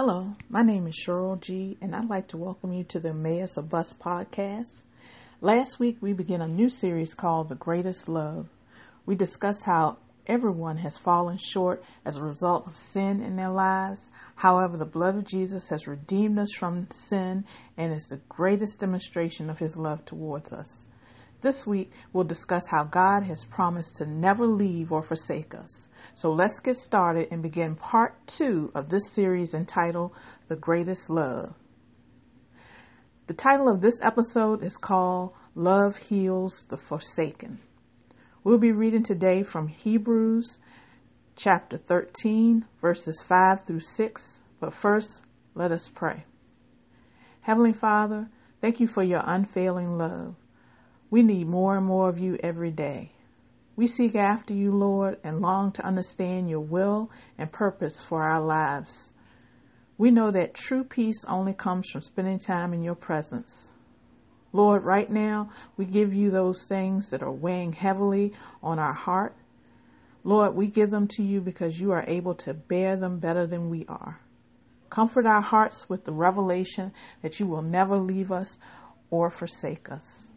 Hello, my name is Cheryl G, and I'd like to welcome you to the Emmaus of Bus podcast. Last week, we began a new series called The Greatest Love. We discussed how everyone has fallen short as a result of sin in their lives. However, the blood of Jesus has redeemed us from sin and is the greatest demonstration of his love towards us. This week, we'll discuss how God has promised to never leave or forsake us. So let's get started and begin part two of this series entitled The Greatest Love. The title of this episode is called Love Heals the Forsaken. We'll be reading today from Hebrews chapter 13, verses 5 through 6. But first, let us pray. Heavenly Father, thank you for your unfailing love. We need more and more of you every day. We seek after you, Lord, and long to understand your will and purpose for our lives. We know that true peace only comes from spending time in your presence. Lord, right now, we give you those things that are weighing heavily on our heart. Lord, we give them to you because you are able to bear them better than we are. Comfort our hearts with the revelation that you will never leave us or forsake us.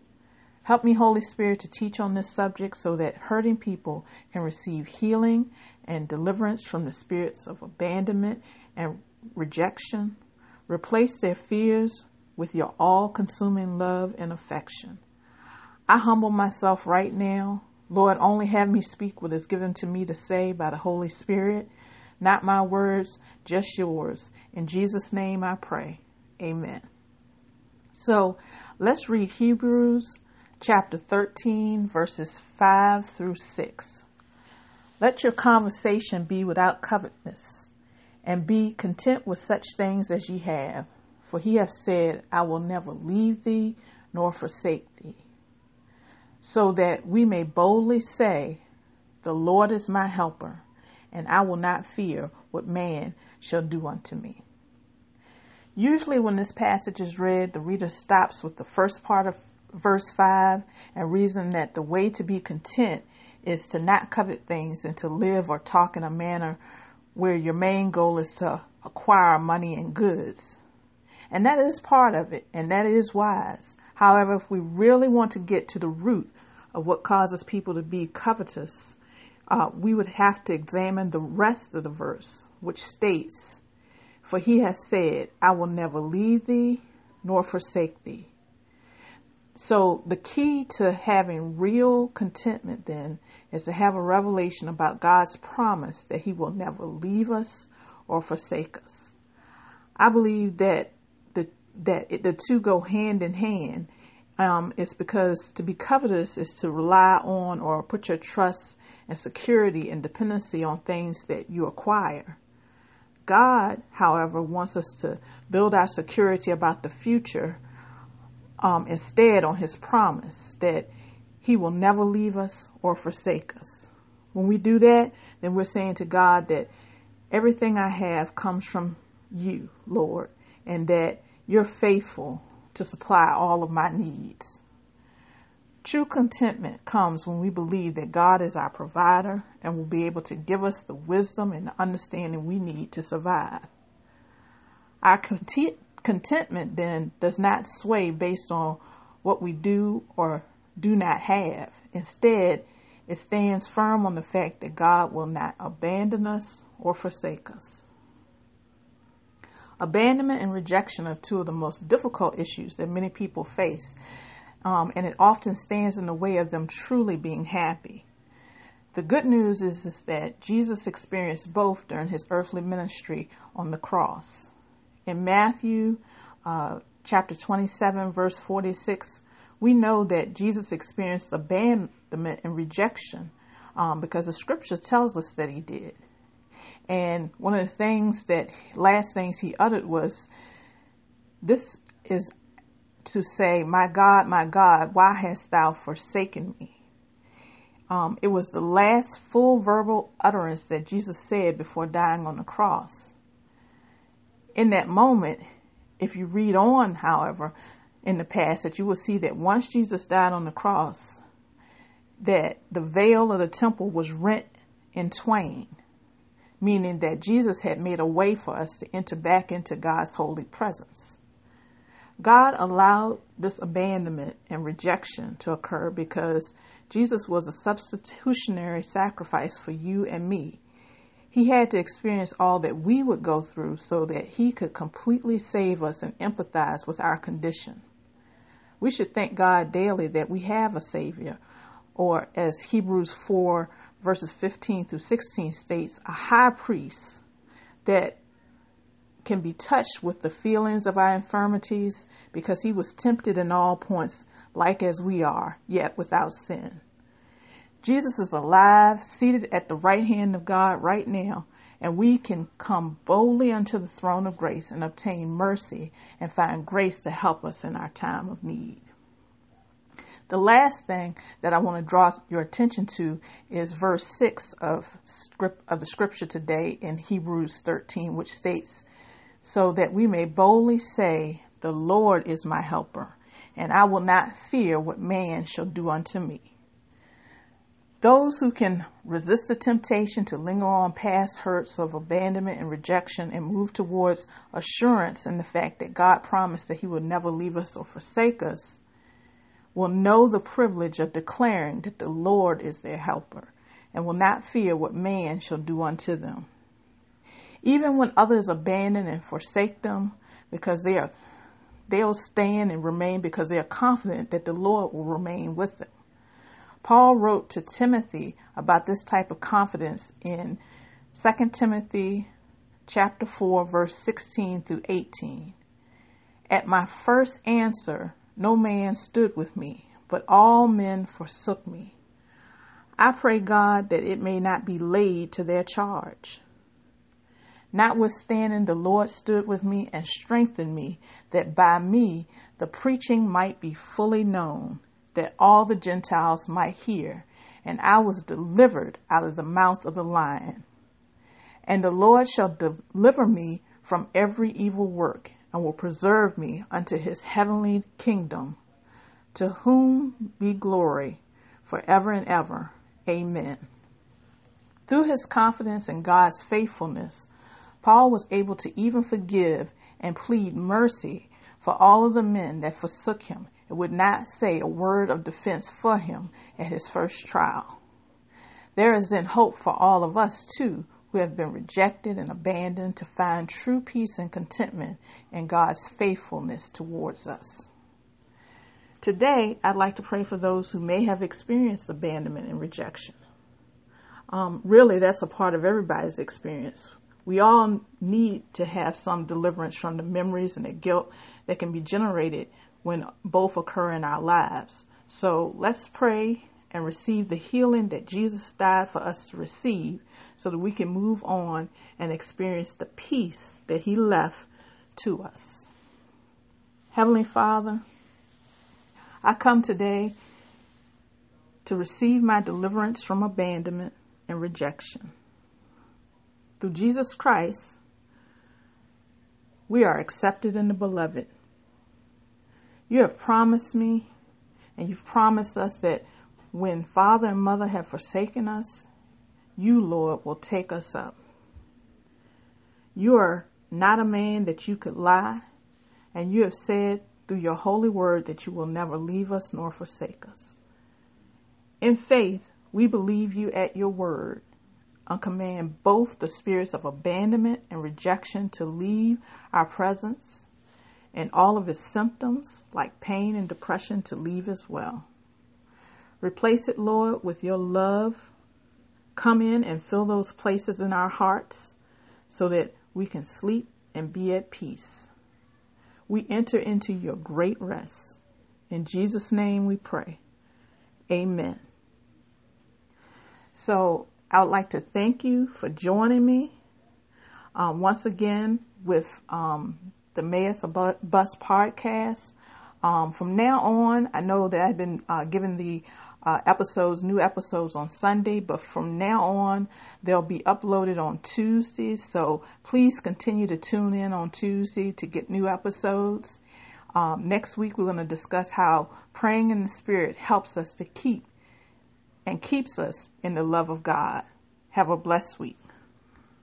Help me, Holy Spirit, to teach on this subject so that hurting people can receive healing and deliverance from the spirits of abandonment and rejection. Replace their fears with your all consuming love and affection. I humble myself right now. Lord, only have me speak what is given to me to say by the Holy Spirit, not my words, just yours. In Jesus' name I pray. Amen. So let's read Hebrews chapter 13, verses 5 through 6. Let your conversation be without covetousness, and be content with such things as ye have. For he hath said, I will never leave thee nor forsake thee. So that we may boldly say, The Lord is my helper, and I will not fear what man shall do unto me. Usually, when this passage is read, the reader stops with the first part of verse 5 and reason that the way to be content is to not covet things and to live or talk in a manner where your main goal is to acquire money and goods. And that is part of it, and that is wise. However, if we really want to get to the root of what causes people to be covetous, uh, we would have to examine the rest of the verse, which states, For he has said, I will never leave thee nor forsake thee. So, the key to having real contentment then is to have a revelation about God's promise that He will never leave us or forsake us. I believe that the that it, the two go hand in hand. Um, it's because to be covetous is to rely on or put your trust and security and dependency on things that you acquire. God, however, wants us to build our security about the future um, instead on his promise that he will never leave us or forsake us. When we do that, then we're saying to God that everything I have comes from you, Lord, and that you're faithful to supply all of my needs. True contentment comes when we believe that God is our provider and will be able to give us the wisdom and the understanding we need to survive. Our content, contentment then does not sway based on what we do or do not have. Instead, it stands firm on the fact that God will not abandon us or forsake us. Abandonment and rejection are two of the most difficult issues that many people face, um, and it often stands in the way of them truly being happy. The good news is, is that Jesus experienced both during his earthly ministry on the cross. In Matthew uh, chapter 27, verse 46, we know that Jesus experienced abandonment and rejection um, because the scripture tells us that he did. And one of the things that, last things he uttered was, This is to say, My God, my God, why hast thou forsaken me? Um, it was the last full verbal utterance that Jesus said before dying on the cross in that moment, if you read on, however, in the passage, you will see that once Jesus died on the cross, that the veil of the temple was rent in twain. meaning that Jesus had made a way for us to enter back into God's holy presence. God allowed this abandonment and rejection to occur because Jesus was a substitutionary sacrifice for you and me. He had to experience all that we would go through so that he could completely save us and empathize with our condition. We should thank God daily that we have a Savior, or as Hebrews 4 verses 15 through 16 states, a high priest that can be touched with the feelings of our infirmities because he was tempted in all points, like as we are, yet without sin. Jesus is alive, seated at the right hand of God right now, and we can come boldly unto the throne of grace and obtain mercy and find grace to help us in our time of need. The last thing that I want to draw your attention to is verse 6 of script of the scripture today in Hebrews 13 which states so that we may boldly say the Lord is my helper and I will not fear what man shall do unto me. Those who can resist the temptation to linger on past hurts of abandonment and rejection and move towards assurance in the fact that God promised that He will never leave us or forsake us will know the privilege of declaring that the Lord is their helper and will not fear what man shall do unto them. Even when others abandon and forsake them because they are they'll stand and remain because they are confident that the Lord will remain with them. Paul wrote to Timothy about this type of confidence in 2 Timothy chapter 4 verse 16 through 18. At my first answer, no man stood with me, but all men forsook me. I pray God that it may not be laid to their charge. Notwithstanding, the Lord stood with me and strengthened me, that by me the preaching might be fully known, that all the Gentiles might hear, and I was delivered out of the mouth of the lion. And the Lord shall deliver me from every evil work and will preserve me unto his heavenly kingdom, to whom be glory forever and ever. Amen. Through his confidence in God's faithfulness, Paul was able to even forgive and plead mercy for all of the men that forsook him and would not say a word of defense for him at his first trial. There is then hope for all of us, too, who have been rejected and abandoned to find true peace and contentment in God's faithfulness towards us. Today, I'd like to pray for those who may have experienced abandonment and rejection. Um, really, that's a part of everybody's experience. We all need to have some deliverance from the memories and the guilt that can be generated when both occur in our lives. So let's pray and receive the healing that Jesus died for us to receive so that we can move on and experience the peace that He left to us. Heavenly Father, I come today to receive my deliverance from abandonment and rejection. Through Jesus Christ, we are accepted in the beloved. You have promised me, and you've promised us that when father and mother have forsaken us, you, Lord, will take us up. You are not a man that you could lie, and you have said through your holy word that you will never leave us nor forsake us. In faith, we believe you at your word and command both the spirits of abandonment and rejection to leave our presence and all of its symptoms, like pain and depression, to leave as well. Replace it, Lord, with your love. Come in and fill those places in our hearts so that we can sleep and be at peace. We enter into your great rest. In Jesus' name we pray. Amen. So I would like to thank you for joining me um, once again with um, the Emmaus Bus podcast. Um, from now on, I know that I've been uh, given the uh, episodes, new episodes on Sunday, but from now on, they'll be uploaded on Tuesdays. So please continue to tune in on Tuesday to get new episodes. Um, next week, we're going to discuss how praying in the Spirit helps us to keep and keeps us in the love of God. Have a blessed week.